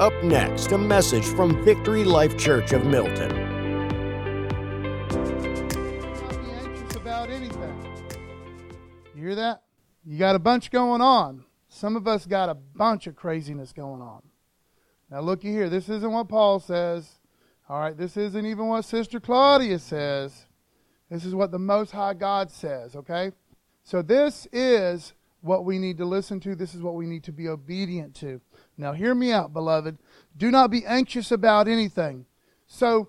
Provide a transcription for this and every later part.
Up next, a message from Victory Life Church of Milton. Not be anxious about anything. You hear that? You got a bunch going on. Some of us got a bunch of craziness going on. Now, looky here. This isn't what Paul says. All right, this isn't even what Sister Claudia says. This is what the Most High God says, okay? So, this is what we need to listen to. This is what we need to be obedient to. Now, hear me out, beloved. Do not be anxious about anything. So,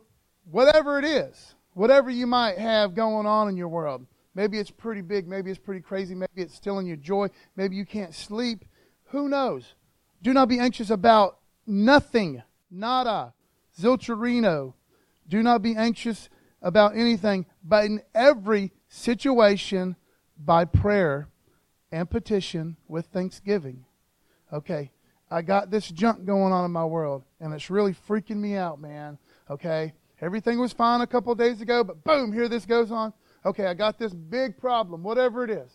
whatever it is, whatever you might have going on in your world, maybe it's pretty big, maybe it's pretty crazy, maybe it's stealing your joy, maybe you can't sleep. Who knows? Do not be anxious about nothing. Nada. Zilcherino. Do not be anxious about anything, but in every situation, by prayer and petition with thanksgiving. Okay, I got this junk going on in my world, and it's really freaking me out, man. Okay, everything was fine a couple days ago, but boom, here this goes on. Okay, I got this big problem, whatever it is.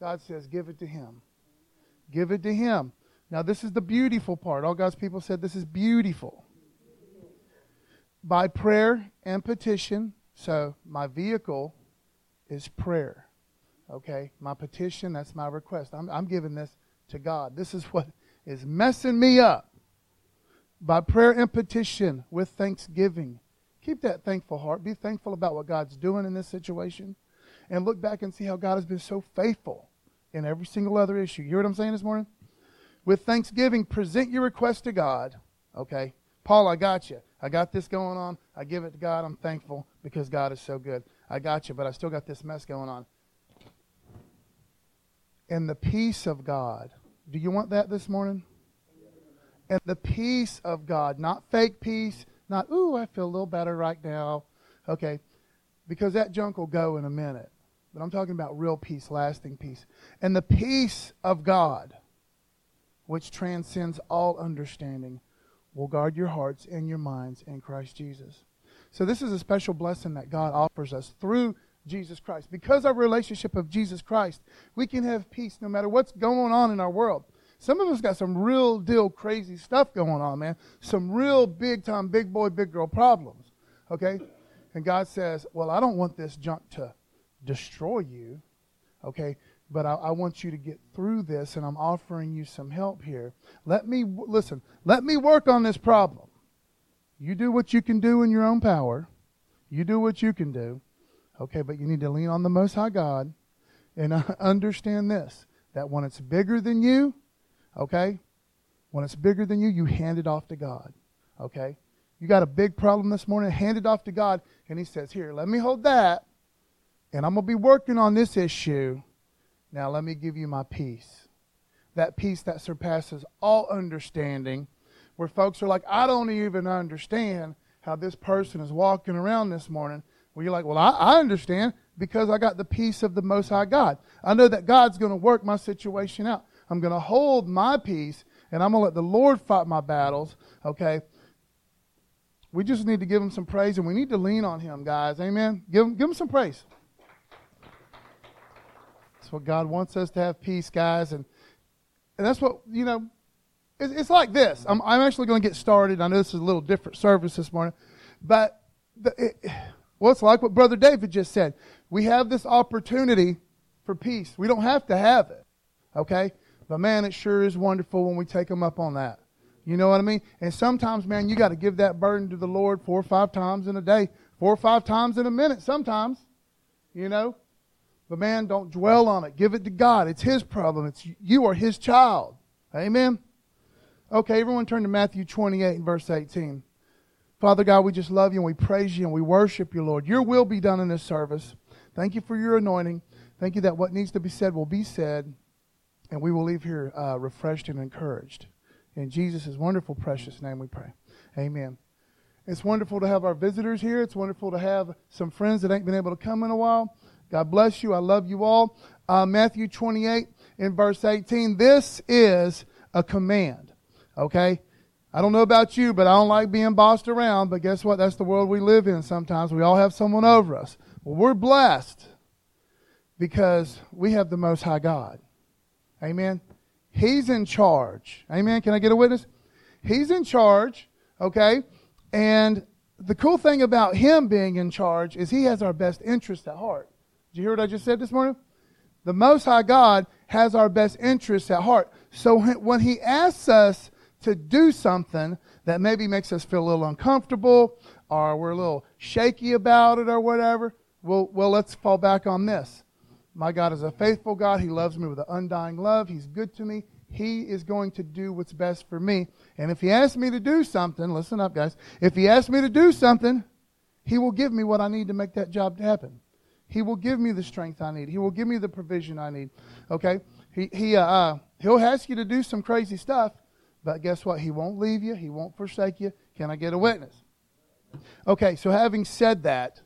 God says, give it to Him. Give it to Him. Now, this is the beautiful part. All God's people said this is beautiful. By prayer and petition. So, my vehicle is prayer. Okay? My petition, that's my request. I'm, I'm giving this to God. This is what is messing me up. By prayer and petition with thanksgiving. Keep that thankful heart. Be thankful about what God's doing in this situation. And look back and see how God has been so faithful in every single other issue. You hear what I'm saying this morning? With thanksgiving, present your request to God. Okay? Paul, I got you. I got this going on. I give it to God. I'm thankful because God is so good. I got you, but I still got this mess going on. And the peace of God. Do you want that this morning? And the peace of God, not fake peace, not, ooh, I feel a little better right now. Okay, because that junk will go in a minute. But I'm talking about real peace, lasting peace. And the peace of God, which transcends all understanding, will guard your hearts and your minds in Christ Jesus. So, this is a special blessing that God offers us through Jesus Christ. Because our relationship of Jesus Christ, we can have peace no matter what's going on in our world. Some of us got some real deal crazy stuff going on, man. Some real big time, big boy, big girl problems. Okay? And God says, Well, I don't want this junk to destroy you. Okay? But I, I want you to get through this, and I'm offering you some help here. Let me, listen, let me work on this problem. You do what you can do in your own power. You do what you can do. Okay, but you need to lean on the Most High God and understand this that when it's bigger than you, okay, when it's bigger than you, you hand it off to God. Okay? You got a big problem this morning, hand it off to God, and He says, Here, let me hold that, and I'm going to be working on this issue. Now, let me give you my peace. That peace that surpasses all understanding, where folks are like, I don't even understand how this person is walking around this morning. Well, you're like, well, I, I understand because I got the peace of the Most High God. I know that God's going to work my situation out. I'm going to hold my peace and I'm going to let the Lord fight my battles, okay? We just need to give him some praise and we need to lean on him, guys. Amen? Give him, give him some praise. That's what God wants us to have peace, guys. And, and that's what, you know, it's, it's like this. I'm, I'm actually going to get started. I know this is a little different service this morning, but the, it, well, it's like what Brother David just said. We have this opportunity for peace. We don't have to have it, okay? But man, it sure is wonderful when we take them up on that. You know what I mean? And sometimes, man, you got to give that burden to the Lord four or five times in a day, four or five times in a minute sometimes, you know? But man, don't dwell on it. Give it to God. It's His problem. It's you are His child. Amen? Okay, everyone turn to Matthew 28 and verse 18. Father God, we just love you and we praise you and we worship you, Lord. Your will be done in this service. Thank you for your anointing. Thank you that what needs to be said will be said, and we will leave here uh, refreshed and encouraged. In Jesus' wonderful, precious name we pray. Amen. It's wonderful to have our visitors here. It's wonderful to have some friends that ain't been able to come in a while. God bless you. I love you all. Uh, Matthew 28 in verse 18. This is a command. Okay? I don't know about you, but I don't like being bossed around. But guess what? That's the world we live in sometimes. We all have someone over us. Well, we're blessed because we have the Most High God. Amen. He's in charge. Amen. Can I get a witness? He's in charge, okay? And the cool thing about him being in charge is he has our best interest at heart. Did you hear what I just said this morning? The Most High God has our best interests at heart. So when he asks us to do something that maybe makes us feel a little uncomfortable or we're a little shaky about it or whatever, well, well, let's fall back on this. My God is a faithful God. He loves me with an undying love. He's good to me. He is going to do what's best for me. And if He asks me to do something, listen up, guys. If He asks me to do something, He will give me what I need to make that job happen. He will give me the strength I need. He will give me the provision I need. Okay? He, he, uh, uh, he'll ask you to do some crazy stuff, but guess what? He won't leave you. He won't forsake you. Can I get a witness? Okay, so having said that,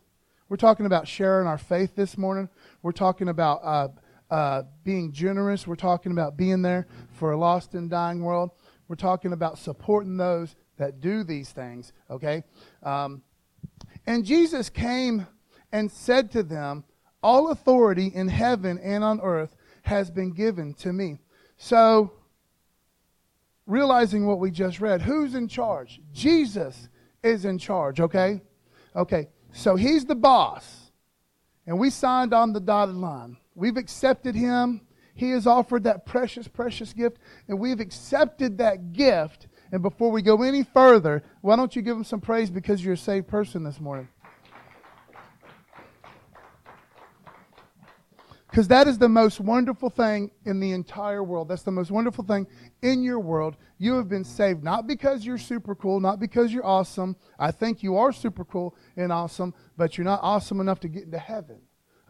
we're talking about sharing our faith this morning. We're talking about uh, uh, being generous. We're talking about being there for a lost and dying world. We're talking about supporting those that do these things, okay? Um, and Jesus came and said to them, All authority in heaven and on earth has been given to me. So, realizing what we just read, who's in charge? Jesus is in charge, okay? Okay, so he's the boss. And we signed on the dotted line. We've accepted him. He has offered that precious, precious gift, and we've accepted that gift. And before we go any further, why don't you give him some praise because you're a saved person this morning? Because that is the most wonderful thing in the entire world. That's the most wonderful thing in your world. You have been saved not because you're super cool, not because you're awesome. I think you are super cool and awesome, but you're not awesome enough to get into heaven.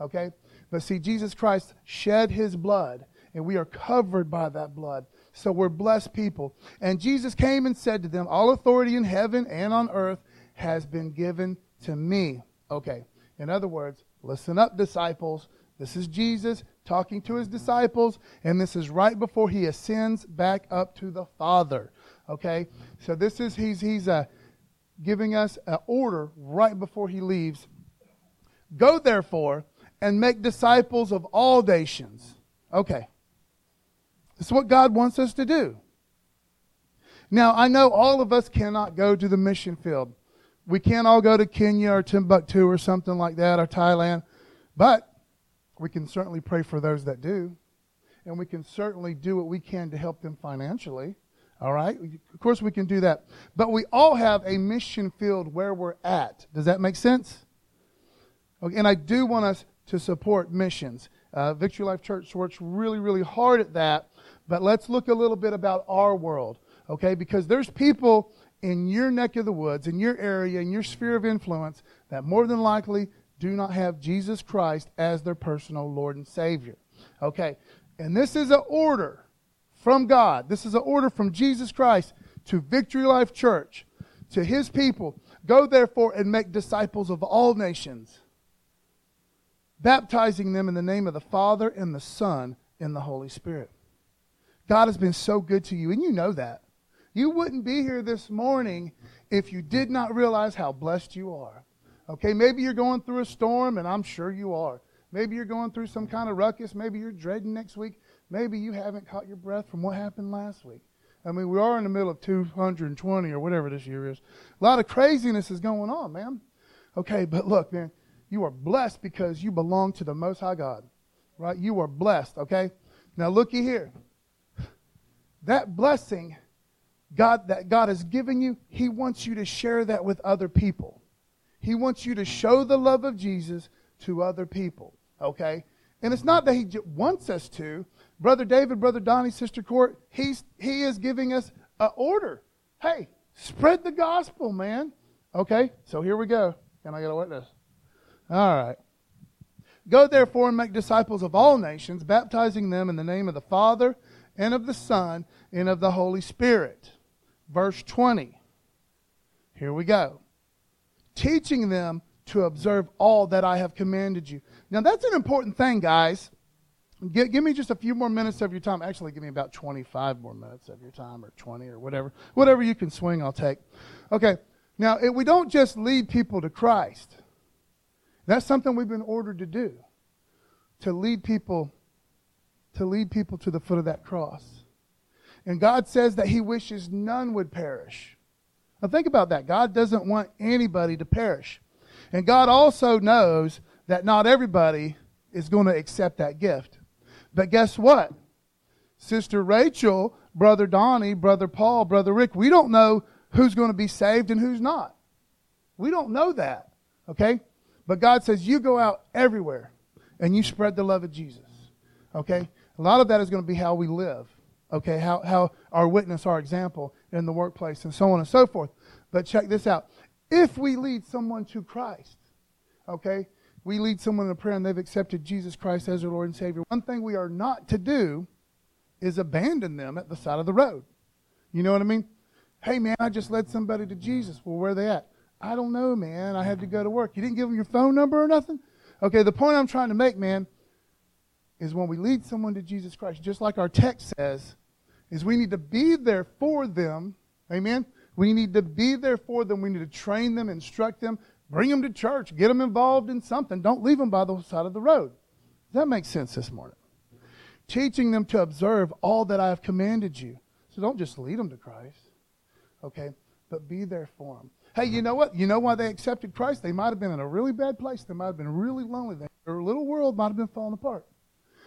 Okay? But see, Jesus Christ shed his blood, and we are covered by that blood. So we're blessed people. And Jesus came and said to them, All authority in heaven and on earth has been given to me. Okay. In other words, listen up, disciples. This is Jesus talking to his disciples, and this is right before he ascends back up to the Father. Okay? So this is, he's, he's uh, giving us an order right before he leaves. Go therefore and make disciples of all nations. Okay. This is what God wants us to do. Now, I know all of us cannot go to the mission field. We can't all go to Kenya or Timbuktu or something like that or Thailand, but we can certainly pray for those that do. And we can certainly do what we can to help them financially. All right? Of course, we can do that. But we all have a mission field where we're at. Does that make sense? Okay, and I do want us to support missions. Uh, Victory Life Church works really, really hard at that. But let's look a little bit about our world, okay? Because there's people in your neck of the woods, in your area, in your sphere of influence, that more than likely do not have Jesus Christ as their personal Lord and Savior. Okay? And this is an order from God. This is an order from Jesus Christ to Victory Life Church, to his people. Go therefore and make disciples of all nations baptizing them in the name of the Father and the Son and the Holy Spirit. God has been so good to you, and you know that. You wouldn't be here this morning if you did not realize how blessed you are. Okay, maybe you're going through a storm, and I'm sure you are. Maybe you're going through some kind of ruckus. Maybe you're dreading next week. Maybe you haven't caught your breath from what happened last week. I mean, we are in the middle of 220 or whatever this year is. A lot of craziness is going on, man. Okay, but look, man, you are blessed because you belong to the Most High God. Right? You are blessed, okay? Now looky here. That blessing God that God has given you, He wants you to share that with other people. He wants you to show the love of Jesus to other people. Okay? And it's not that He wants us to. Brother David, Brother Donnie, Sister Court, he's, He is giving us an order. Hey, spread the gospel, man. Okay? So here we go. Can I get a witness? All right. Go therefore and make disciples of all nations, baptizing them in the name of the Father and of the Son and of the Holy Spirit. Verse 20. Here we go. Teaching them to observe all that I have commanded you. Now, that's an important thing, guys. Give, give, me just a few more minutes of your time. Actually, give me about 25 more minutes of your time, or 20, or whatever. Whatever you can swing, I'll take. Okay. Now, we don't just lead people to Christ. That's something we've been ordered to do. To lead people to lead people to the foot of that cross. And God says that He wishes none would perish. Now think about that. God doesn't want anybody to perish. And God also knows that not everybody is going to accept that gift. But guess what? Sister Rachel, Brother Donnie, Brother Paul, Brother Rick, we don't know who's going to be saved and who's not. We don't know that. Okay? But God says, you go out everywhere and you spread the love of Jesus. Okay? A lot of that is going to be how we live. Okay? How, how our witness, our example in the workplace, and so on and so forth. But check this out. If we lead someone to Christ, okay, we lead someone in prayer and they've accepted Jesus Christ as their Lord and Savior, one thing we are not to do is abandon them at the side of the road. You know what I mean? Hey, man, I just led somebody to Jesus. Well, where are they at? I don't know, man. I had to go to work. You didn't give them your phone number or nothing? Okay, the point I'm trying to make, man, is when we lead someone to Jesus Christ, just like our text says, is we need to be there for them. Amen? We need to be there for them. We need to train them, instruct them, bring them to church, get them involved in something. Don't leave them by the side of the road. Does that make sense this morning? Teaching them to observe all that I have commanded you. So don't just lead them to Christ, okay? But be there for them. Hey, you know what? You know why they accepted Christ? They might have been in a really bad place. They might have been really lonely. Their little world might have been falling apart.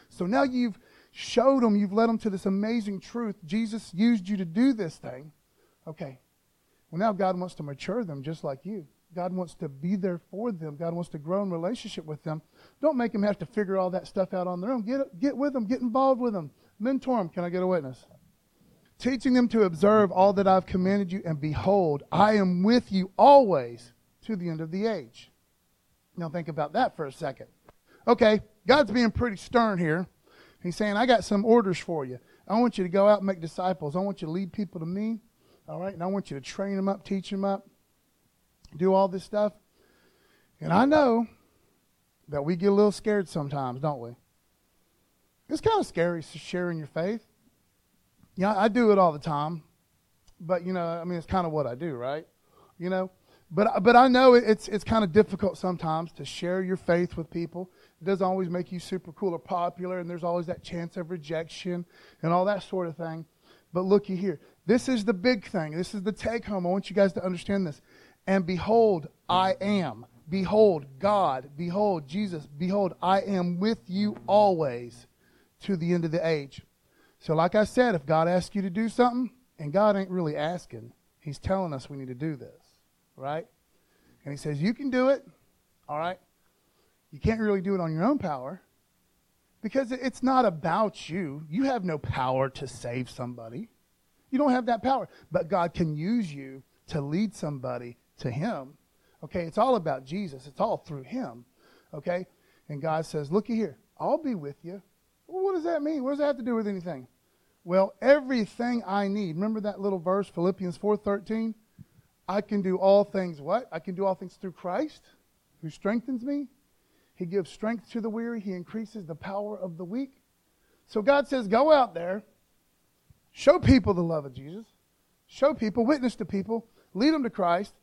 So now you've showed them, you've led them to this amazing truth. Jesus used you to do this thing. Okay, well, now God wants to mature them just like you. God wants to be there for them. God wants to grow in relationship with them. Don't make them have to figure all that stuff out on their own. Get, get with them. Get involved with them. Mentor them. Can I get a witness? Teaching them to observe all that I've commanded you, and behold, I am with you always to the end of the age. Now think about that for a second. Okay, God's being pretty stern here. He's saying, I got some orders for you. I want you to go out and make disciples. I want you to lead people to me. All right? And I want you to train them up, teach them up, do all this stuff. And I know that we get a little scared sometimes, don't we? It's kind of scary sharing your faith. Yeah, I do it all the time. But, you know, I mean, it's kind of what I do, right? You know? But, but I know it's, it's kind of difficult sometimes to share your faith with people. Doesn't always make you super cool or popular, and there's always that chance of rejection and all that sort of thing. But looky here. This is the big thing. This is the take home. I want you guys to understand this. And behold, I am. Behold, God. Behold, Jesus. Behold, I am with you always to the end of the age. So, like I said, if God asks you to do something, and God ain't really asking, He's telling us we need to do this, right? And He says, You can do it, all right? You can't really do it on your own power because it's not about you. You have no power to save somebody. You don't have that power. But God can use you to lead somebody to Him. Okay, it's all about Jesus. It's all through Him. Okay? And God says, Looky here, I'll be with you. Well, what does that mean? What does that have to do with anything? Well, everything I need. Remember that little verse, Philippians 4:13? I can do all things what? I can do all things through Christ who strengthens me. He gives strength to the weary, he increases the power of the weak. So God says, go out there Show people the love of Jesus. Show people, witness to people, lead them to Christ,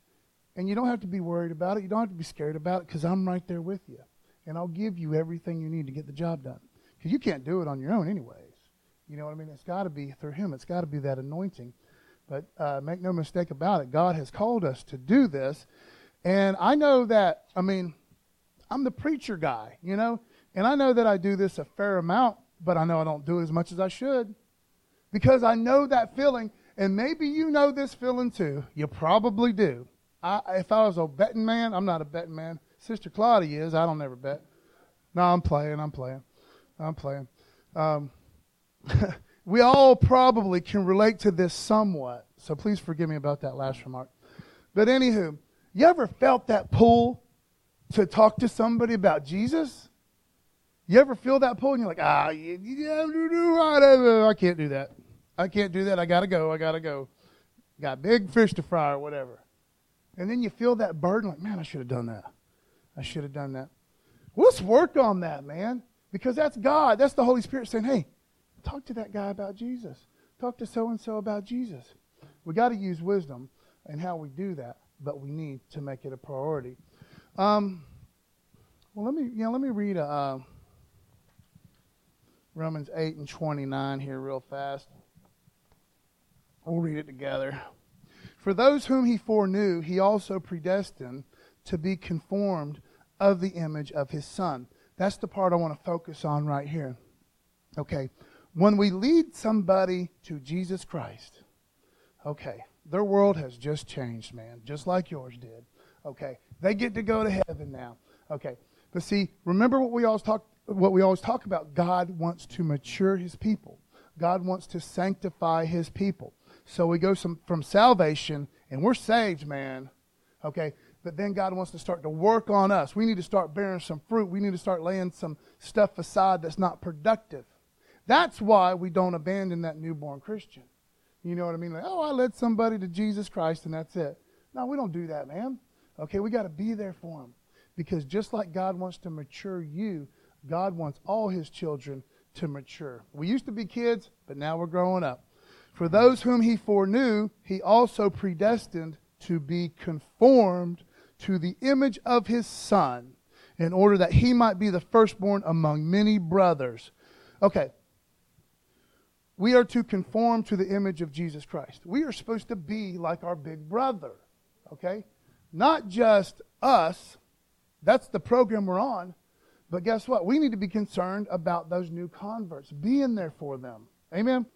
and you don't have to be worried about it. You don't have to be scared about it because I'm right there with you. And I'll give you everything you need to get the job done. Because you can't do it on your own, anyways. You know what I mean? It's got to be through Him, it's got to be that anointing. But uh, make no mistake about it, God has called us to do this. And I know that, I mean, I'm the preacher guy, you know, and I know that I do this a fair amount, but I know I don't do it as much as I should because I know that feeling. And maybe you know this feeling too. You probably do. I, if I was a betting man, I'm not a betting man. Sister Claudia is. I don't ever bet. No, I'm playing. I'm playing. I'm playing. Um, we all probably can relate to this somewhat. So please forgive me about that last remark. But anywho, you ever felt that pull to talk to somebody about Jesus? You ever feel that pull and you're like, ah, I can't do that. I can't do that. I got to go. I got to go. Got big fish to fry or whatever. And then you feel that burden like, man, I should have done that. I should have done that. Let's work on that, man. Because that's God. That's the Holy Spirit saying, hey, talk to that guy about Jesus. Talk to so and so about Jesus. We got to use wisdom in how we do that, but we need to make it a priority. Um, well, let me, know, let me read uh, Romans 8 and 29 here real fast. We'll read it together. For those whom he foreknew, he also predestined to be conformed of the image of his son. That's the part I want to focus on right here. Okay. When we lead somebody to Jesus Christ, okay, their world has just changed, man, just like yours did. Okay. They get to go to heaven now. Okay. But see, remember what we always talk what we always talk about. God wants to mature his people. God wants to sanctify his people. So we go some, from salvation and we're saved, man. Okay. But then God wants to start to work on us. We need to start bearing some fruit. We need to start laying some stuff aside that's not productive. That's why we don't abandon that newborn Christian. You know what I mean? Like, oh, I led somebody to Jesus Christ and that's it. No, we don't do that, man. Okay, we got to be there for them. Because just like God wants to mature you, God wants all his children to mature. We used to be kids, but now we're growing up. For those whom he foreknew, he also predestined to be conformed to the image of his Son, in order that he might be the firstborn among many brothers. Okay. We are to conform to the image of Jesus Christ. We are supposed to be like our big brother. Okay? Not just us, that's the program we're on. But guess what? We need to be concerned about those new converts, being there for them. Amen?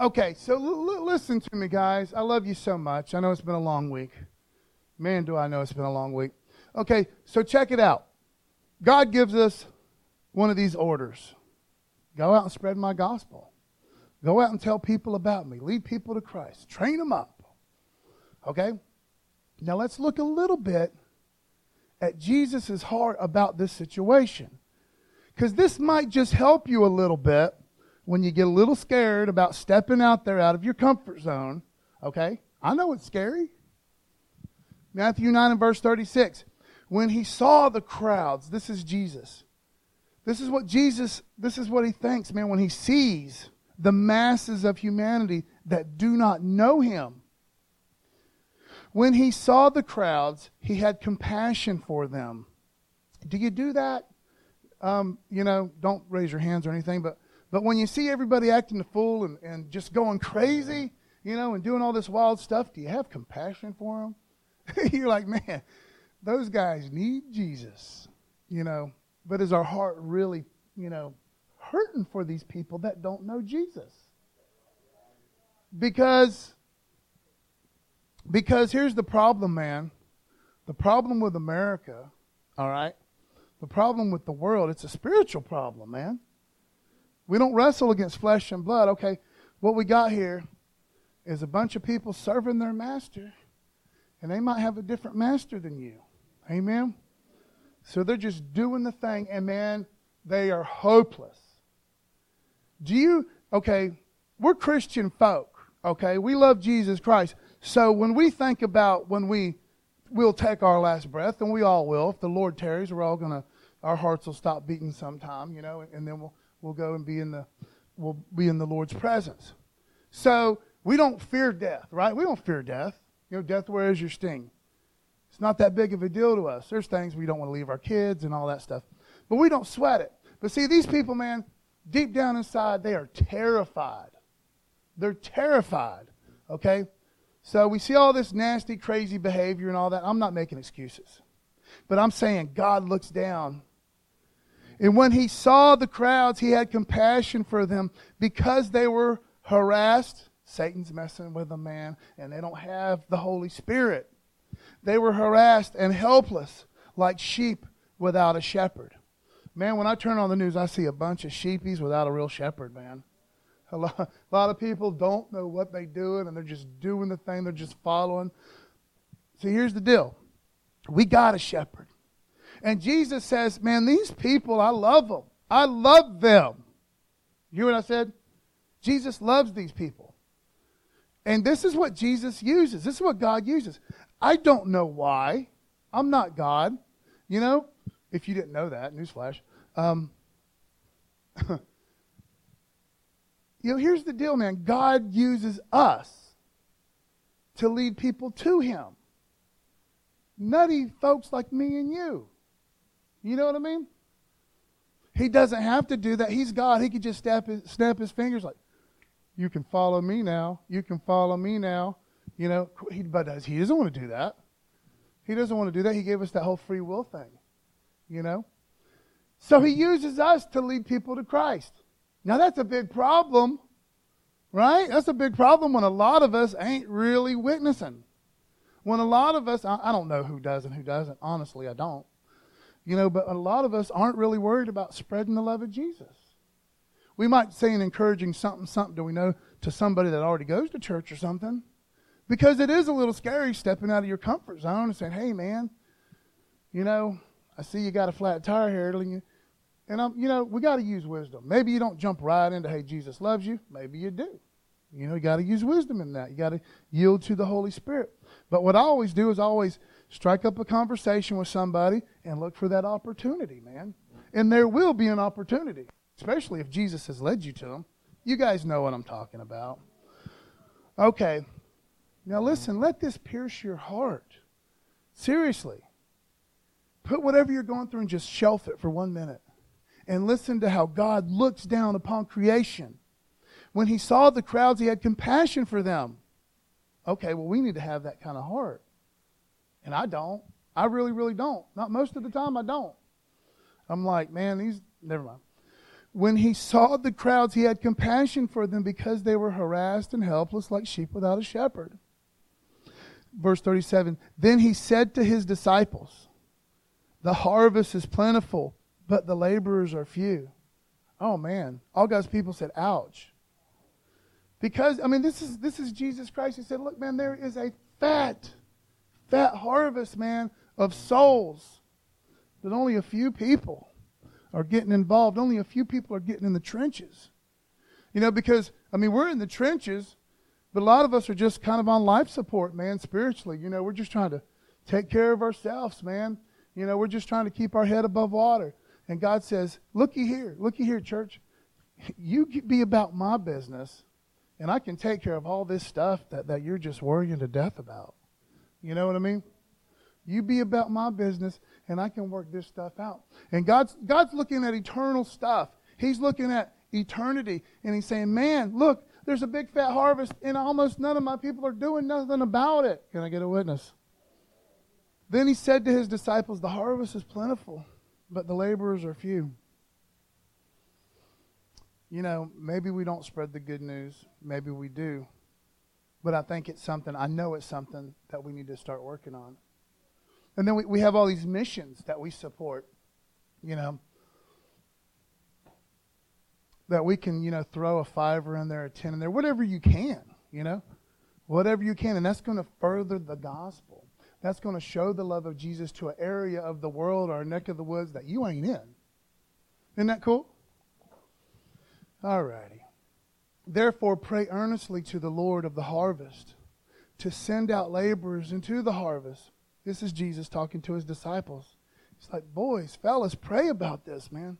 Okay, so l- l- listen to me, guys. I love you so much. I know it's been a long week. Man, do I know it's been a long week. Okay, so check it out. God gives us one of these orders go out and spread my gospel. Go out and tell people about me. Lead people to Christ. Train them up. Okay? Now let's look a little bit at Jesus' heart about this situation. Because this might just help you a little bit when you get a little scared about stepping out there out of your comfort zone. Okay? I know it's scary. Matthew 9 and verse 36. When he saw the crowds, this is Jesus. This is what Jesus, this is what he thinks, man, when he sees the masses of humanity that do not know him. When he saw the crowds, he had compassion for them. Do you do that? Um, you know, don't raise your hands or anything, but, but when you see everybody acting a fool and, and just going crazy, you know, and doing all this wild stuff, do you have compassion for them? You're like, man, those guys need Jesus, you know. But is our heart really, you know, hurting for these people that don't know Jesus? Because because here's the problem, man. The problem with America, all right? The problem with the world, it's a spiritual problem, man. We don't wrestle against flesh and blood. Okay, what we got here is a bunch of people serving their master, and they might have a different master than you. Amen? So they're just doing the thing, and man, they are hopeless. Do you, okay, we're Christian folk, okay? We love Jesus Christ. So when we think about when we will take our last breath, and we all will, if the Lord tarries, we're all gonna our hearts will stop beating sometime, you know, and then we'll we'll go and be in the we'll be in the Lord's presence. So we don't fear death, right? We don't fear death. You know, death wears your sting. It's not that big of a deal to us. There's things we don't want to leave our kids and all that stuff. But we don't sweat it. But see, these people, man, deep down inside, they are terrified. They're terrified. Okay? So we see all this nasty, crazy behavior and all that. I'm not making excuses. But I'm saying God looks down. And when he saw the crowds, he had compassion for them because they were harassed. Satan's messing with them, man, and they don't have the Holy Spirit. They were harassed and helpless like sheep without a shepherd. Man, when I turn on the news, I see a bunch of sheepies without a real shepherd, man. A lot, a lot of people don't know what they're doing and they're just doing the thing, they're just following. See, here's the deal we got a shepherd. And Jesus says, Man, these people, I love them. I love them. You hear what I said? Jesus loves these people. And this is what Jesus uses. This is what God uses. I don't know why. I'm not God. You know, if you didn't know that, newsflash. Um, You know, here's the deal, man. God uses us to lead people to Him. Nutty folks like me and you. You know what I mean? He doesn't have to do that. He's God. He could just snap his, snap his fingers like, You can follow me now. You can follow me now. You know, he, but he doesn't want to do that. He doesn't want to do that. He gave us that whole free will thing. You know? So he uses us to lead people to Christ. Now that's a big problem, right? That's a big problem when a lot of us ain't really witnessing. When a lot of us, I, I don't know who does and who doesn't. Honestly, I don't. You know, but a lot of us aren't really worried about spreading the love of Jesus. We might say an encouraging something, something, do we know, to somebody that already goes to church or something. Because it is a little scary stepping out of your comfort zone and saying, hey, man, you know, I see you got a flat tire here. And, I'm, you know, we got to use wisdom. Maybe you don't jump right into, hey, Jesus loves you. Maybe you do. You know, you got to use wisdom in that. You got to yield to the Holy Spirit. But what I always do is always strike up a conversation with somebody and look for that opportunity, man. And there will be an opportunity, especially if Jesus has led you to them. You guys know what I'm talking about. Okay. Now listen, let this pierce your heart. Seriously. Put whatever you're going through and just shelf it for one minute. And listen to how God looks down upon creation. When he saw the crowds, he had compassion for them. Okay, well, we need to have that kind of heart. And I don't. I really, really don't. Not most of the time, I don't. I'm like, man, these, never mind. When he saw the crowds, he had compassion for them because they were harassed and helpless like sheep without a shepherd. Verse 37 Then he said to his disciples, The harvest is plentiful, but the laborers are few. Oh, man. All God's people said, ouch. Because, I mean, this is, this is Jesus Christ. He said, Look, man, there is a fat fat harvest, man, of souls. But only a few people are getting involved. Only a few people are getting in the trenches. You know, because, I mean, we're in the trenches, but a lot of us are just kind of on life support, man, spiritually. You know, we're just trying to take care of ourselves, man. You know, we're just trying to keep our head above water. And God says, looky here, looky here, church. You be about my business, and I can take care of all this stuff that, that you're just worrying to death about. You know what I mean? You be about my business, and I can work this stuff out. And God's, God's looking at eternal stuff. He's looking at eternity, and He's saying, Man, look, there's a big fat harvest, and almost none of my people are doing nothing about it. Can I get a witness? Then He said to His disciples, The harvest is plentiful, but the laborers are few. You know, maybe we don't spread the good news. Maybe we do. But I think it's something, I know it's something that we need to start working on. And then we, we have all these missions that we support, you know, that we can, you know, throw a fiver in there, a ten in there, whatever you can, you know, whatever you can. And that's going to further the gospel. That's going to show the love of Jesus to an area of the world or a neck of the woods that you ain't in. Isn't that cool? All righty. Therefore, pray earnestly to the Lord of the harvest to send out laborers into the harvest. This is Jesus talking to his disciples. He's like, boys, fellas, pray about this, man.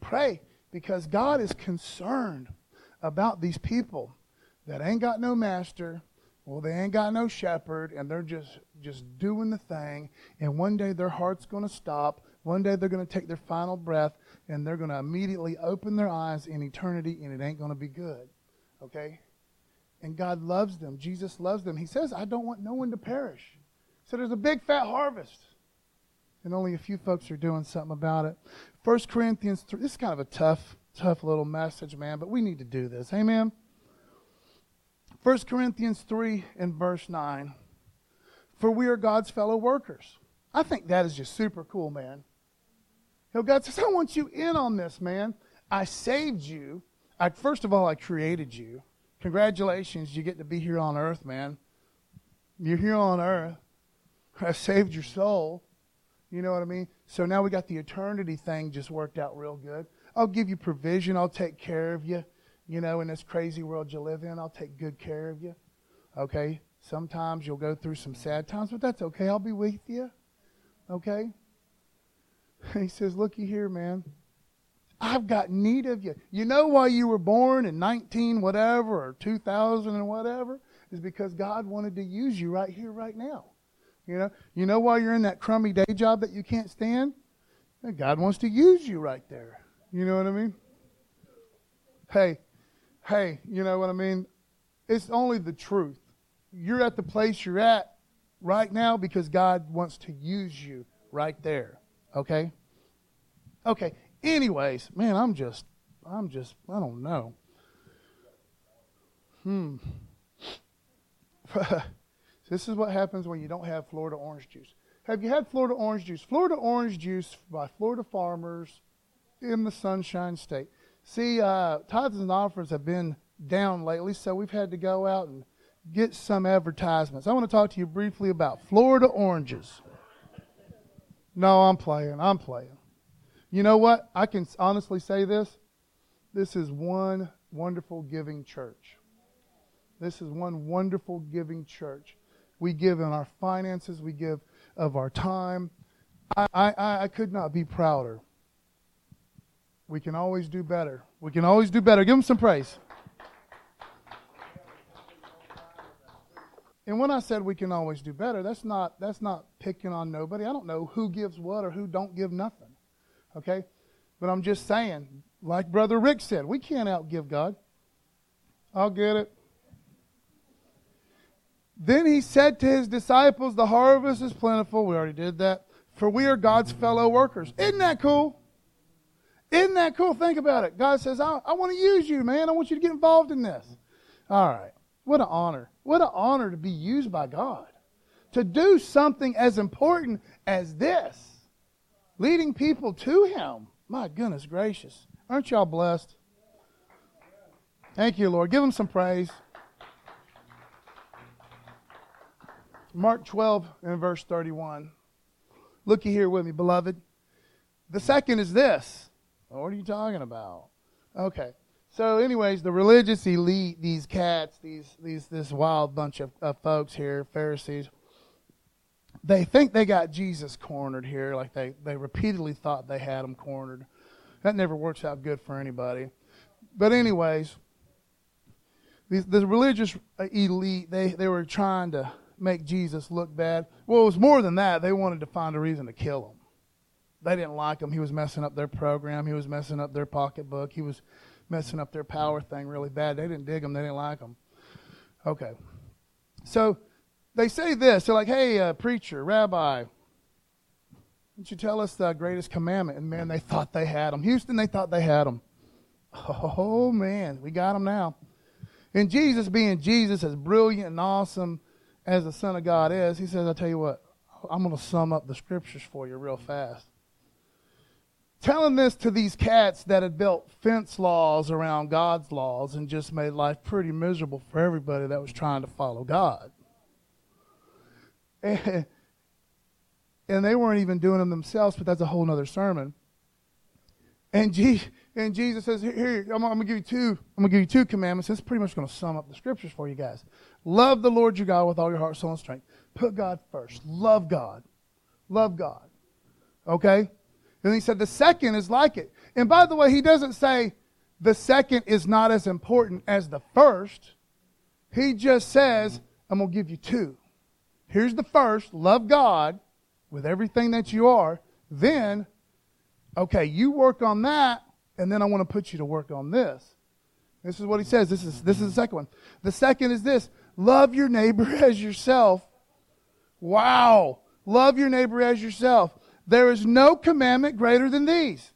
Pray because God is concerned about these people that ain't got no master, well, they ain't got no shepherd, and they're just just doing the thing. And one day their heart's going to stop. One day they're going to take their final breath, and they're going to immediately open their eyes in eternity, and it ain't going to be good. Okay? And God loves them. Jesus loves them. He says, I don't want no one to perish. So there's a big fat harvest. And only a few folks are doing something about it. 1 Corinthians 3. This is kind of a tough, tough little message, man, but we need to do this. Amen? 1 Corinthians 3 and verse 9. For we are God's fellow workers. I think that is just super cool, man. You know, God says, I want you in on this, man. I saved you I, first of all, I created you. Congratulations, you get to be here on earth, man. You're here on earth. I saved your soul. You know what I mean? So now we got the eternity thing just worked out real good. I'll give you provision. I'll take care of you. You know, in this crazy world you live in, I'll take good care of you. Okay? Sometimes you'll go through some sad times, but that's okay. I'll be with you. Okay? He says, Looky here, man. I've got need of you. You know why you were born in 19 whatever or 2000 and whatever? Is because God wanted to use you right here, right now. You know, you know why you're in that crummy day job that you can't stand? God wants to use you right there. You know what I mean? Hey, hey, you know what I mean? It's only the truth. You're at the place you're at right now because God wants to use you right there. Okay? Okay. Anyways, man, I'm just, I'm just, I don't know. Hmm. this is what happens when you don't have Florida orange juice. Have you had Florida orange juice? Florida orange juice by Florida farmers in the Sunshine State. See, uh, tithes and offers have been down lately, so we've had to go out and get some advertisements. I want to talk to you briefly about Florida oranges. No, I'm playing. I'm playing. You know what? I can honestly say this. This is one wonderful giving church. This is one wonderful giving church. We give in our finances, we give of our time. I, I, I could not be prouder. We can always do better. We can always do better. Give them some praise. And when I said we can always do better, that's not that's not picking on nobody. I don't know who gives what or who don't give nothing. Okay? But I'm just saying, like Brother Rick said, we can't outgive God. I'll get it. Then he said to his disciples, The harvest is plentiful. We already did that. For we are God's fellow workers. Isn't that cool? Isn't that cool? Think about it. God says, I, I want to use you, man. I want you to get involved in this. All right. What an honor. What an honor to be used by God. To do something as important as this. Leading people to Him. My goodness gracious. Aren't y'all blessed? Thank you, Lord. Give Him some praise. Mark 12 and verse 31. Looky here with me, beloved. The second is this. What are you talking about? Okay. So, anyways, the religious elite, these cats, these these this wild bunch of, of folks here, Pharisees, they think they got Jesus cornered here, like they, they repeatedly thought they had him cornered. That never works out good for anybody. But anyways, the religious elite, they, they were trying to make Jesus look bad. Well, it was more than that. They wanted to find a reason to kill him. They didn't like him. He was messing up their program. He was messing up their pocketbook. He was messing up their power thing really bad. They didn't dig him. They didn't like him. Okay. So they say this. They're like, hey, uh, preacher, rabbi, don't you tell us the greatest commandment? And man, they thought they had him. Houston, they thought they had him. Oh, man, we got him now. And Jesus, being Jesus, as brilliant and awesome as the Son of God is, he says, I'll tell you what, I'm going to sum up the scriptures for you real fast. Telling this to these cats that had built fence laws around God's laws and just made life pretty miserable for everybody that was trying to follow God. And, and they weren't even doing them themselves, but that's a whole other sermon. And, G, and Jesus says, here, I'm, I'm going to give you two. I'm going to give you two commandments. Is pretty much going to sum up the scriptures for you guys. Love the Lord your God with all your heart, soul, and strength. Put God first. Love God. Love God. Okay? And he said the second is like it. And by the way, he doesn't say the second is not as important as the first. He just says, I'm going to give you two. Here's the first love God with everything that you are. Then, okay, you work on that, and then I want to put you to work on this. This is what he says. This is, this is the second one. The second is this Love your neighbor as yourself. Wow. Love your neighbor as yourself. There is no commandment greater than these.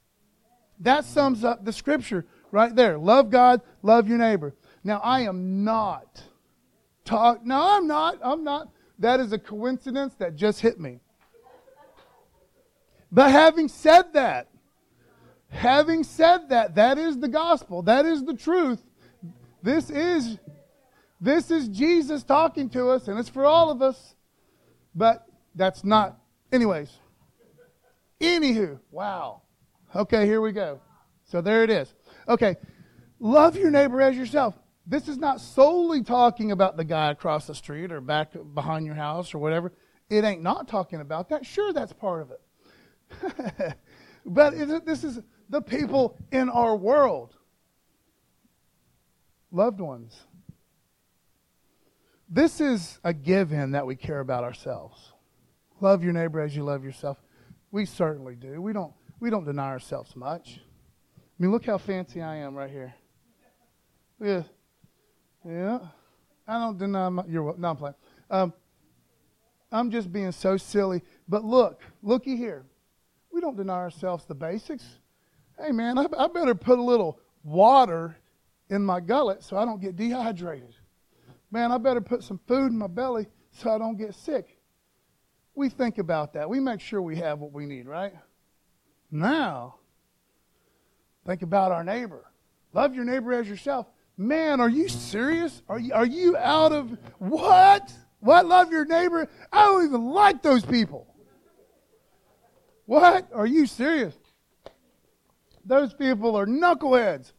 That sums up the scripture right there. Love God, love your neighbor. Now, I am not talk. No, I'm not. I'm not. That is a coincidence that just hit me. But having said that, having said that, that is the gospel. That is the truth. This is this is Jesus talking to us, and it's for all of us. But that's not. Anyways. Anywho, wow. Okay, here we go. So there it is. Okay, love your neighbor as yourself. This is not solely talking about the guy across the street or back behind your house or whatever. It ain't not talking about that. Sure, that's part of it. but this is the people in our world, loved ones. This is a given that we care about ourselves. Love your neighbor as you love yourself. We certainly do. We don't, we don't deny ourselves much. I mean, look how fancy I am right here. Yeah. Yeah. I don't deny my, you're no, I'm playing. Um, I'm just being so silly. But look, looky here. We don't deny ourselves the basics. Hey, man, I, I better put a little water in my gullet so I don't get dehydrated. Man, I better put some food in my belly so I don't get sick. We think about that. We make sure we have what we need, right? Now, think about our neighbor. Love your neighbor as yourself. Man, are you serious? Are you, are you out of what? What? Love your neighbor? I don't even like those people. What? Are you serious? Those people are knuckleheads.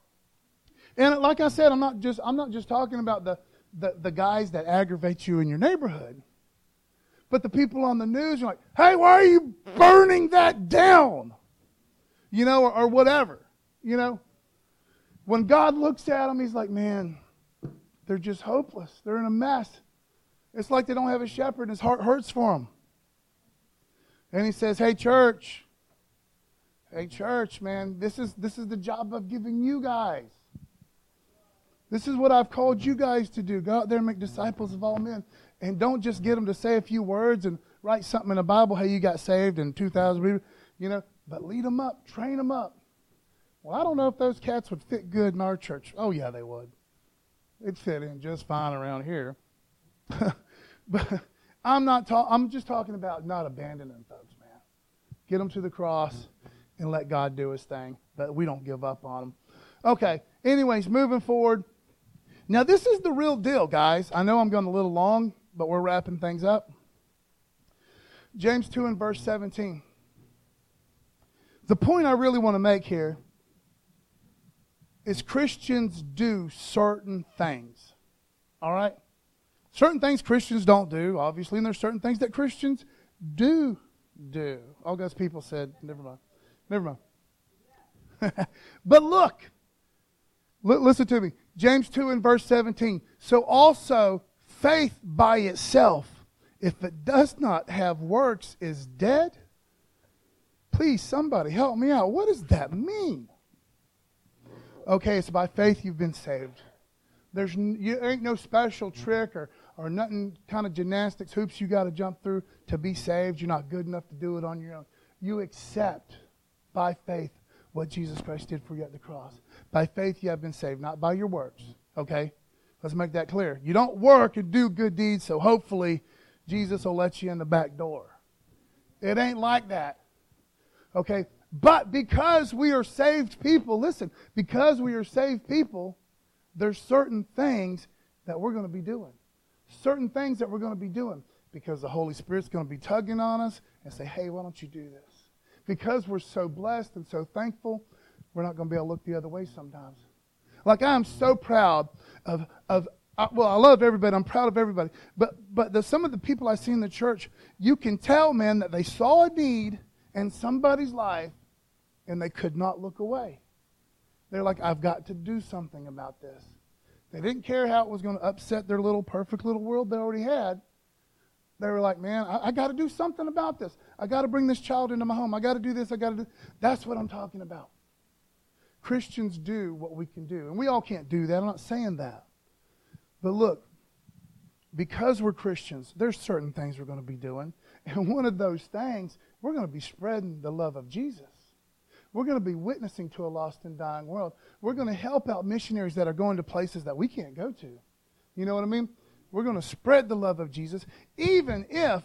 And like I said, I'm not just I'm not just talking about the, the, the guys that aggravate you in your neighborhood. But the people on the news are like, hey, why are you burning that down? You know, or, or whatever. You know? When God looks at them, he's like, man, they're just hopeless. They're in a mess. It's like they don't have a shepherd and his heart hurts for them. And he says, Hey, church. Hey, church, man, this is, this is the job I've given you guys. This is what I've called you guys to do. Go out there and make disciples of all men. And don't just get them to say a few words and write something in the Bible. how you got saved in 2000, you know, but lead them up, train them up. Well, I don't know if those cats would fit good in our church. Oh, yeah, they would. They'd fit in just fine around here. but I'm not talking, I'm just talking about not abandoning folks, man. Get them to the cross and let God do his thing. But we don't give up on them. Okay, anyways, moving forward. Now, this is the real deal, guys. I know I'm going a little long, but we're wrapping things up. James 2 and verse 17. The point I really want to make here is Christians do certain things. All right? Certain things Christians don't do, obviously, and there's certain things that Christians do do. All God's people said, never mind. Never mind. but look, l- listen to me. James 2 and verse 17. So also, faith by itself, if it does not have works, is dead. Please, somebody help me out. What does that mean? Okay, it's by faith you've been saved. There's you ain't no special trick or, or nothing kind of gymnastics hoops you got to jump through to be saved. You're not good enough to do it on your own. You accept by faith what Jesus Christ did for you at the cross. By faith you have been saved, not by your works. Okay? Let's make that clear. You don't work and do good deeds, so hopefully Jesus will let you in the back door. It ain't like that. Okay? But because we are saved people, listen, because we are saved people, there's certain things that we're going to be doing. Certain things that we're going to be doing because the Holy Spirit's going to be tugging on us and say, hey, why don't you do this? Because we're so blessed and so thankful, we're not going to be able to look the other way sometimes. Like I am so proud of, of uh, well, I love everybody. I'm proud of everybody. But, but the, some of the people I see in the church, you can tell, man, that they saw a need in somebody's life and they could not look away. They're like, I've got to do something about this. They didn't care how it was going to upset their little perfect little world they already had. They were like, man, I, I got to do something about this. I got to bring this child into my home. I got to do this. I got to do. That's what I'm talking about. Christians do what we can do. And we all can't do that. I'm not saying that. But look, because we're Christians, there's certain things we're going to be doing. And one of those things, we're going to be spreading the love of Jesus. We're going to be witnessing to a lost and dying world. We're going to help out missionaries that are going to places that we can't go to. You know what I mean? We're going to spread the love of Jesus, even if,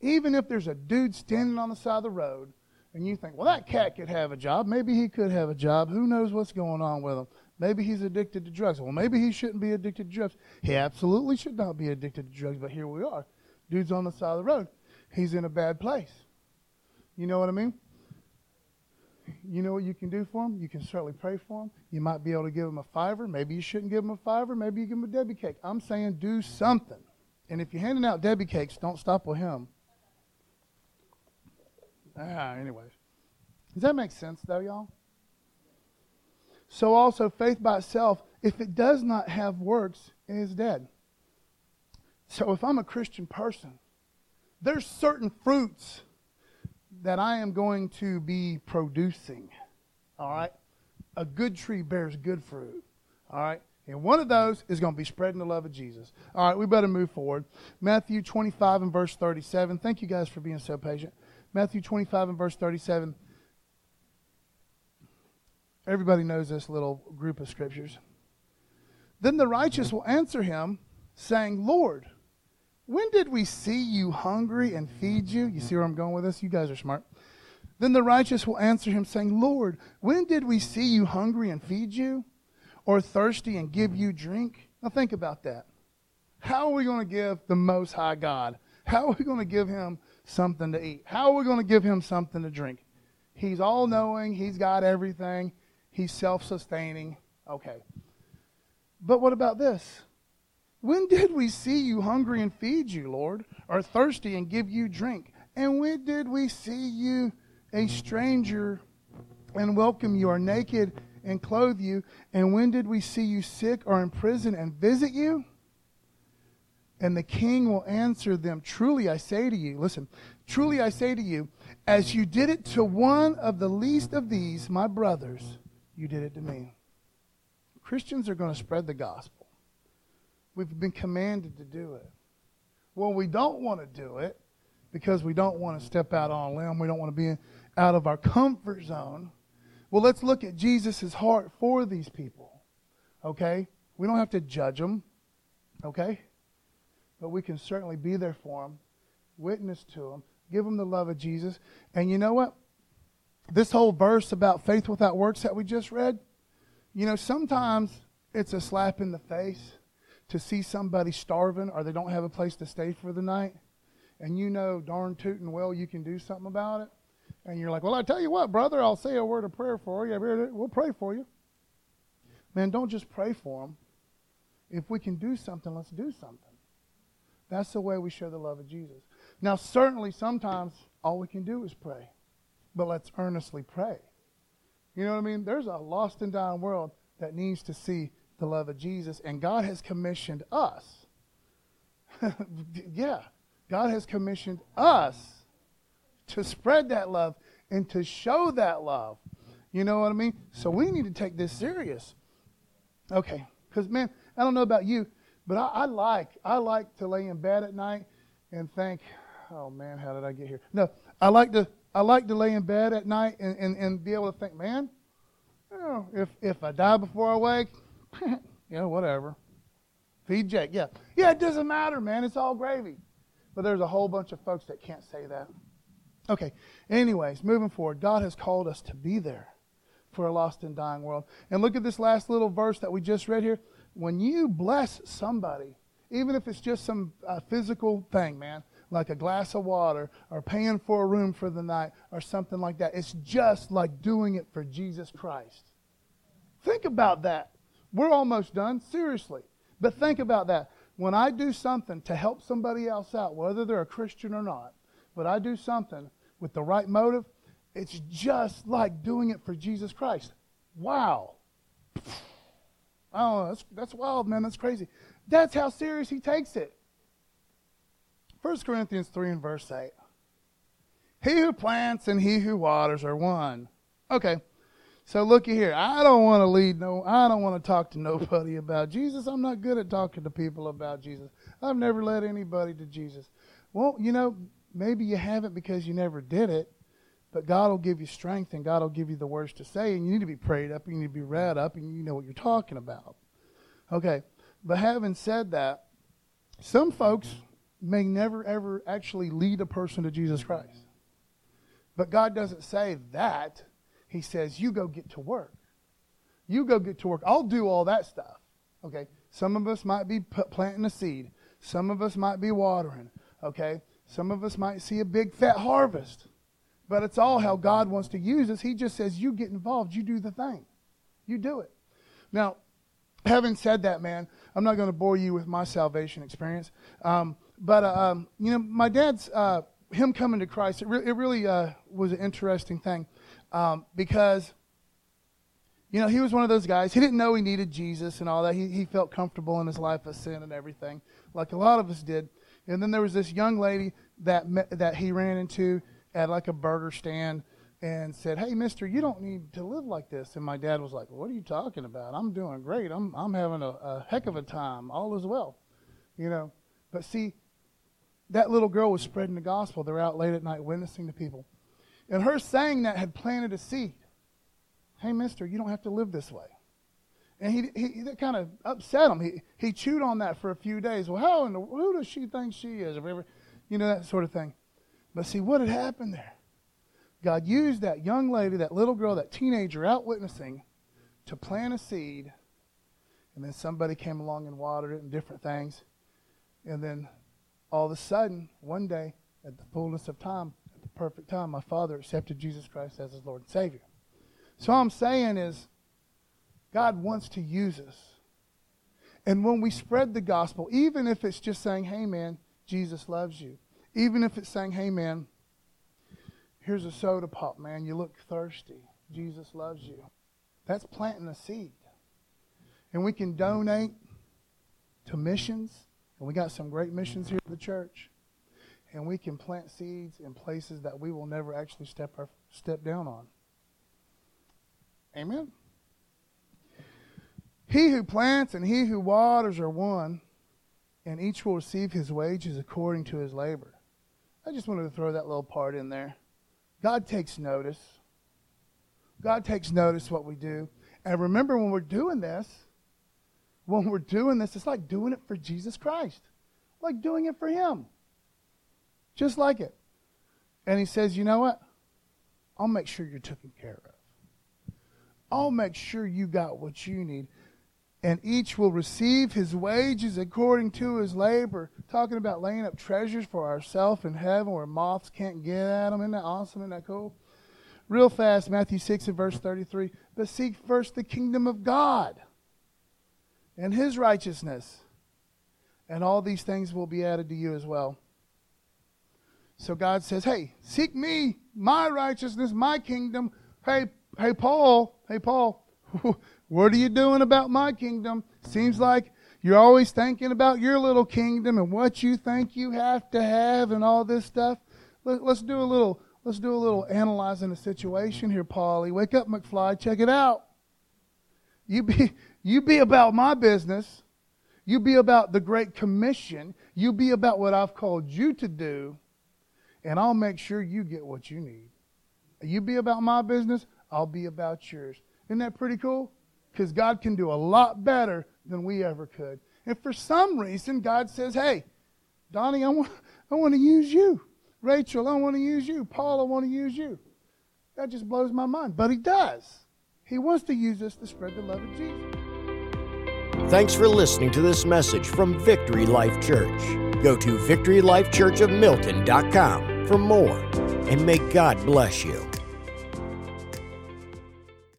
even if there's a dude standing on the side of the road, and you think, well, that cat could have a job. Maybe he could have a job. Who knows what's going on with him? Maybe he's addicted to drugs. Well, maybe he shouldn't be addicted to drugs. He absolutely should not be addicted to drugs, but here we are. Dude's on the side of the road. He's in a bad place. You know what I mean? you know what you can do for him? You can certainly pray for him. You might be able to give him a fiver. Maybe you shouldn't give him a fiver. Maybe you give him a Debbie cake. I'm saying do something. And if you're handing out Debbie cakes, don't stop with him. Ah, anyways. Does that make sense, though, y'all? So also, faith by itself, if it does not have works, it is dead. So if I'm a Christian person, there's certain fruits that I am going to be producing. All right? A good tree bears good fruit. All right? And one of those is going to be spreading the love of Jesus. All right, we better move forward. Matthew 25 and verse 37. Thank you guys for being so patient. Matthew 25 and verse 37. Everybody knows this little group of scriptures. Then the righteous will answer him, saying, Lord, when did we see you hungry and feed you? You see where I'm going with this? You guys are smart. Then the righteous will answer him, saying, Lord, when did we see you hungry and feed you? Or thirsty and give you drink? Now think about that. How are we going to give the Most High God? How are we going to give him something to eat? How are we going to give him something to drink? He's all knowing, he's got everything, he's self sustaining. Okay. But what about this? When did we see you hungry and feed you, Lord, or thirsty and give you drink? And when did we see you a stranger and welcome you, or naked and clothe you? And when did we see you sick or in prison and visit you? And the king will answer them, Truly I say to you, listen, truly I say to you, as you did it to one of the least of these, my brothers, you did it to me. Christians are going to spread the gospel. We've been commanded to do it. Well, we don't want to do it because we don't want to step out on a limb. We don't want to be out of our comfort zone. Well, let's look at Jesus' heart for these people. Okay? We don't have to judge them. Okay? But we can certainly be there for them, witness to them, give them the love of Jesus. And you know what? This whole verse about faith without works that we just read, you know, sometimes it's a slap in the face to see somebody starving or they don't have a place to stay for the night. And you know darn tootin' well you can do something about it. And you're like, well, I tell you what, brother, I'll say a word of prayer for you. We'll pray for you. Man, don't just pray for them. If we can do something, let's do something. That's the way we show the love of Jesus. Now, certainly, sometimes all we can do is pray, but let's earnestly pray. You know what I mean? There's a lost and dying world that needs to see the love of Jesus, and God has commissioned us. yeah, God has commissioned us to spread that love and to show that love. You know what I mean? So we need to take this serious. Okay, because man, I don't know about you, but I, I, like I like to lay in bed at night and think, oh man, how did I get here? No, I like to I like to lay in bed at night and, and, and be able to think, man, you know, if if I die before I wake, yeah, whatever. Feed Jake, yeah, yeah, it doesn't matter, man. It's all gravy. But there's a whole bunch of folks that can't say that. Okay. Anyways, moving forward, God has called us to be there for a lost and dying world. And look at this last little verse that we just read here. When you bless somebody, even if it's just some uh, physical thing, man, like a glass of water or paying for a room for the night or something like that, it's just like doing it for Jesus Christ. Think about that. We're almost done, seriously. But think about that. When I do something to help somebody else out, whether they're a Christian or not, but I do something with the right motive, it's just like doing it for Jesus Christ. Wow. Oh, that's, that's wild, man. That's crazy. That's how serious he takes it. 1 Corinthians 3 and verse 8. He who plants and he who waters are one. Okay. So looky here. I don't want to lead no I don't want to talk to nobody about Jesus. I'm not good at talking to people about Jesus. I've never led anybody to Jesus. Well, you know, maybe you haven't because you never did it, but God will give you strength and God will give you the words to say, and you need to be prayed up, and you need to be read up, and you know what you're talking about. Okay, but having said that, some folks may never ever actually lead a person to Jesus Christ. But God doesn't say that. He says, you go get to work. You go get to work. I'll do all that stuff. Okay? Some of us might be planting a seed. Some of us might be watering. Okay? Some of us might see a big fat harvest, but it's all how God wants to use us. He just says, You get involved, you do the thing, you do it. Now, having said that, man, I'm not going to bore you with my salvation experience, um, but uh, um, you know, my dad's uh, him coming to Christ. It, re- it really uh, was an interesting thing um, because. You know, he was one of those guys. He didn't know he needed Jesus and all that. He, he felt comfortable in his life of sin and everything, like a lot of us did. And then there was this young lady that met, that he ran into at like a burger stand and said, "Hey, Mister, you don't need to live like this." And my dad was like, "What are you talking about? I'm doing great. I'm I'm having a, a heck of a time. All is well, you know." But see, that little girl was spreading the gospel. They're out late at night witnessing to people, and her saying that had planted a seed. Hey, Mister, you don't have to live this way. And he, he that kind of upset him. He he chewed on that for a few days. Well, how in the, who does she think she is? You know that sort of thing. But see, what had happened there? God used that young lady, that little girl, that teenager out witnessing to plant a seed. And then somebody came along and watered it and different things. And then all of a sudden, one day, at the fullness of time, at the perfect time, my father accepted Jesus Christ as his Lord and Savior. So all I'm saying is, God wants to use us. And when we spread the gospel, even if it's just saying, hey man, Jesus loves you, even if it's saying, hey man, Here's a soda pop, man. You look thirsty. Jesus loves you. That's planting a seed. And we can donate to missions. And we got some great missions here at the church. And we can plant seeds in places that we will never actually step, our, step down on. Amen. He who plants and he who waters are one, and each will receive his wages according to his labor. I just wanted to throw that little part in there. God takes notice. God takes notice what we do. And remember, when we're doing this, when we're doing this, it's like doing it for Jesus Christ, like doing it for Him. Just like it. And He says, you know what? I'll make sure you're taken care of. I'll make sure you got what you need. And each will receive his wages according to his labor talking about laying up treasures for ourselves in heaven where moths can't get at them. Isn't that awesome? Isn't that cool? Real fast, Matthew 6 and verse 33. But seek first the kingdom of God and his righteousness, and all these things will be added to you as well. So God says, Hey, seek me, my righteousness, my kingdom. Hey, hey, Paul, hey, Paul, what are you doing about my kingdom? Seems like you're always thinking about your little kingdom and what you think you have to have and all this stuff. Let, us do a little. Let's do a little analyzing the situation here, Paulie. Wake up, McFly. Check it out. You be you be about my business. You be about the Great Commission. You be about what I've called you to do, and I'll make sure you get what you need. You be about my business. I'll be about yours. Isn't that pretty cool? Because God can do a lot better than we ever could. And for some reason, God says, hey, Donnie, I want, I want to use you. Rachel, I want to use you. Paul, I want to use you. That just blows my mind. But he does. He wants to use us to spread the love of Jesus. Thanks for listening to this message from Victory Life Church. Go to victorylifechurchofmilton.com for more, and may God bless you.